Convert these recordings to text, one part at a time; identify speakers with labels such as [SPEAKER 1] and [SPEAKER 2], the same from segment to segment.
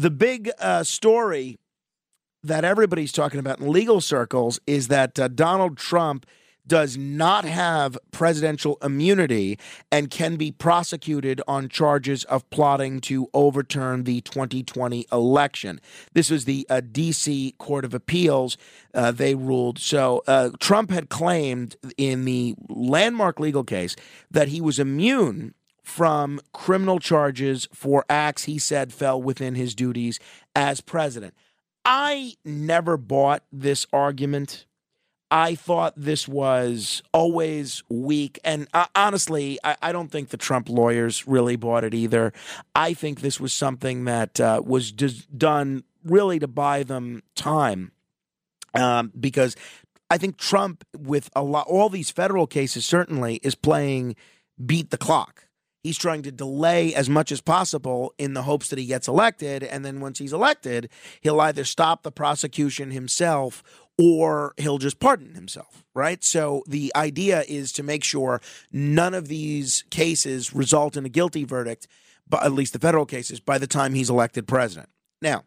[SPEAKER 1] The big uh, story that everybody's talking about in legal circles is that uh, Donald Trump does not have presidential immunity and can be prosecuted on charges of plotting to overturn the 2020 election. This was the uh, D.C. Court of Appeals. Uh, they ruled. So uh, Trump had claimed in the landmark legal case that he was immune from criminal charges for acts he said fell within his duties as president. I never bought this argument. I thought this was always weak. And uh, honestly, I, I, don't think the Trump lawyers really bought it either. I think this was something that uh, was done really to buy them time um, because I think Trump, with a lot, all these federal cases, certainly is playing beat the clock. He's trying to delay as much as possible in the hopes that he gets elected. And then once he's elected, he'll either stop the prosecution himself or he'll just pardon himself, right? So the idea is to make sure none of these cases result in a guilty verdict, but at least the federal cases, by the time he's elected president. Now,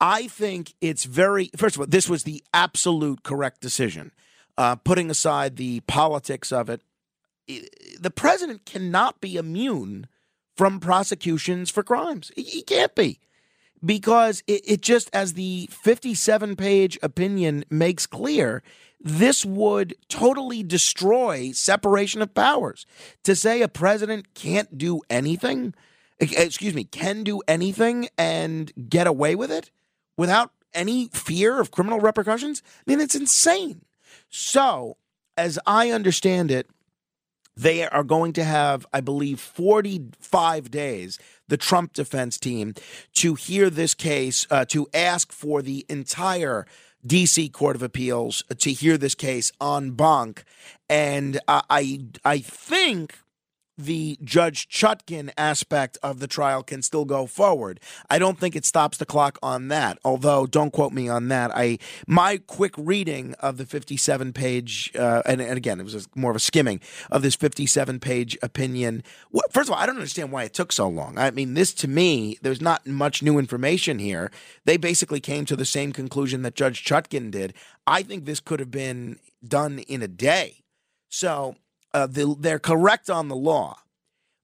[SPEAKER 1] I think it's very, first of all, this was the absolute correct decision. Uh, putting aside the politics of it, the president cannot be immune from prosecutions for crimes. He can't be because it, it just, as the 57 page opinion makes clear, this would totally destroy separation of powers. To say a president can't do anything, excuse me, can do anything and get away with it without any fear of criminal repercussions, I mean, it's insane. So, as I understand it, they are going to have, I believe, 45 days, the Trump defense team, to hear this case, uh, to ask for the entire DC Court of Appeals to hear this case en banc. And uh, I, I think the Judge Chutkan aspect of the trial can still go forward. I don't think it stops the clock on that. Although, don't quote me on that. I my quick reading of the 57 page, uh, and, and, again, it was more of a skimming of this 57 page opinion. First of all, I don't understand why it took so long. I mean, this to me, there's not much new information here. They basically came to the same conclusion that Judge Chutkan did. I think this could have been done in a day. So uh, the, they're correct on the law,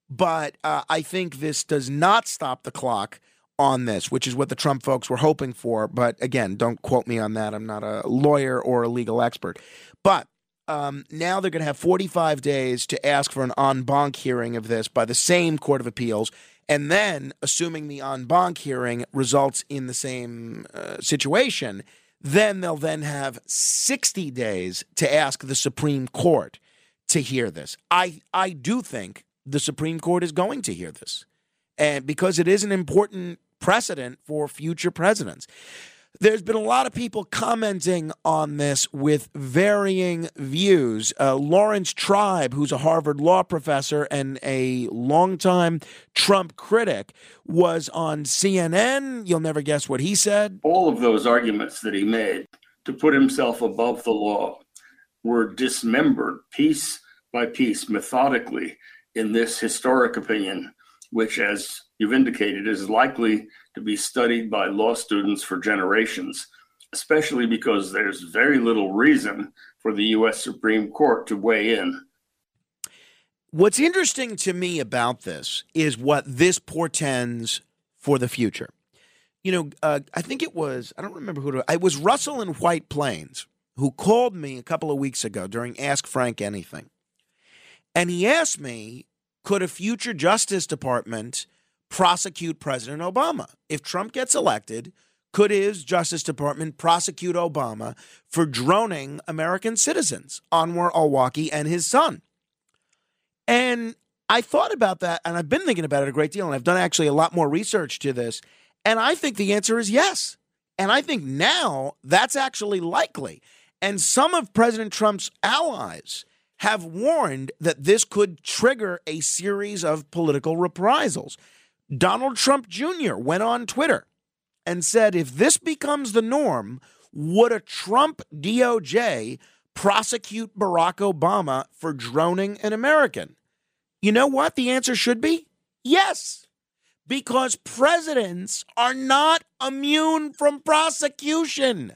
[SPEAKER 1] but uh, I think this does not stop the clock on this, which is what the Trump folks were hoping for. But again, don't quote me on that. I'm not a lawyer or a legal expert. But um, now they're going to have 45 days to ask for an en banc hearing of this by the same Court of Appeals. And then, assuming the en banc hearing results in the same uh, situation, then they'll then have 60 days to ask the Supreme Court to hear this. I I do think the Supreme Court is going to hear this. And because it is an important precedent for future presidents. There's been a lot of people commenting on this with varying views. Uh, Laurence Tribe, who's a Harvard law professor and a longtime Trump critic, was on CNN. You'll never guess what he said.
[SPEAKER 2] All of those arguments that he made to put himself above the law were dismembered piece by piece, methodically, in this historic opinion, which, as you've indicated, is likely to be studied by law students for generations, especially because there's very little reason for the U.S. Supreme Court to weigh in.
[SPEAKER 1] What's interesting to me about this is what this portends for the future. You know, uh, I think it was, I don't remember who it was, Russell in White Plains who called me a couple of weeks ago during Ask Frank Anything. And he asked me, could a future Justice Department prosecute President Obama? If Trump gets elected, could his Justice Department prosecute Obama for droning American citizens, Anwar al-Awlaki and his son? And I thought about that, and I've been thinking about it a great deal, and I've done actually a lot more research to this. And I think the answer is yes. And I think now that's actually likely. And some of President Trump's allies have warned that this could trigger a series of political reprisals. Donald Trump Jr. went on Twitter and said if this becomes the norm, would a Trump DOJ prosecute Barack Obama for droning an American? You know what the answer should be? Yes, because presidents are not immune from prosecution.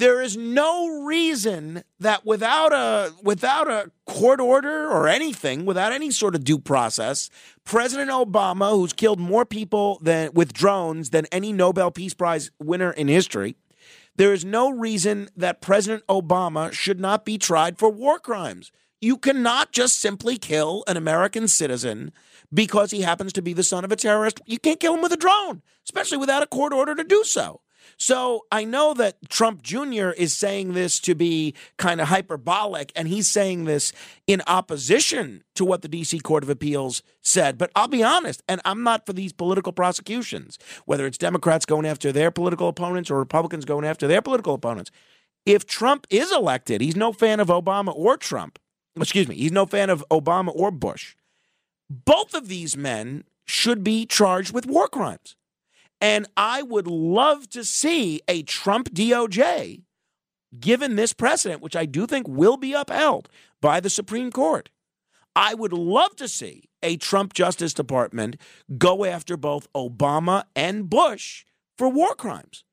[SPEAKER 1] There is no reason that without a without a court order or anything, without any sort of due process, President Obama, who's killed more people than with drones than any Nobel Peace Prize winner in history, there is no reason that President Obama should not be tried for war crimes. You cannot just simply kill an American citizen because he happens to be the son of a terrorist. You can't kill him with a drone, especially without a court order to do so. So I know that Trump Jr. is saying this to be kind of hyperbolic, and he's saying this in opposition to what the D.C. Court of Appeals said. But I'll be honest, and I'm not for these political prosecutions, whether it's Democrats going after their political opponents or Republicans going after their political opponents. If Trump is elected, he's no fan of Obama or Trump. Excuse me, he's no fan of Obama or Bush. Both of these men should be charged with war crimes. And I would love to see a Trump DOJ, given this precedent, which I do think will be upheld by the Supreme Court. I would love to see a Trump Justice Department go after both Obama and Bush for war crimes.